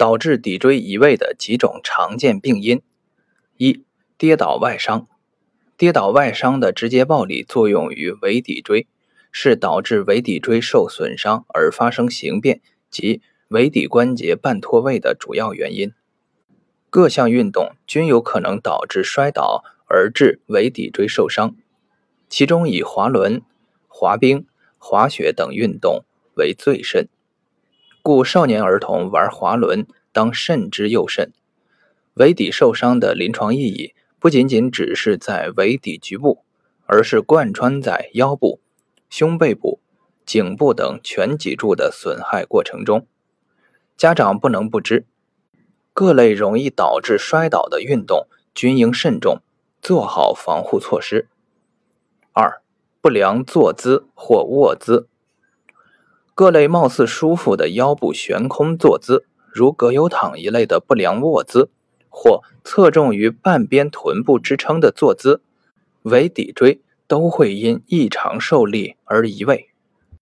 导致骶椎移位的几种常见病因：一、跌倒外伤。跌倒外伤的直接暴力作用于尾骶椎，是导致尾骶椎受损伤而发生形变及尾骶关节半脱位的主要原因。各项运动均有可能导致摔倒而致尾骶椎受伤，其中以滑轮、滑冰、滑雪等运动为最甚。故少年儿童玩滑轮当慎之又慎。尾骶受伤的临床意义不仅仅只是在尾骶局部，而是贯穿在腰部、胸背部、颈部等全脊柱的损害过程中。家长不能不知，各类容易导致摔倒的运动均应慎重，做好防护措施。二、不良坐姿或卧姿。各类貌似舒服的腰部悬空坐姿，如葛优躺一类的不良卧姿，或侧重于半边臀部支撑的坐姿，为骶椎都会因异常受力而移位。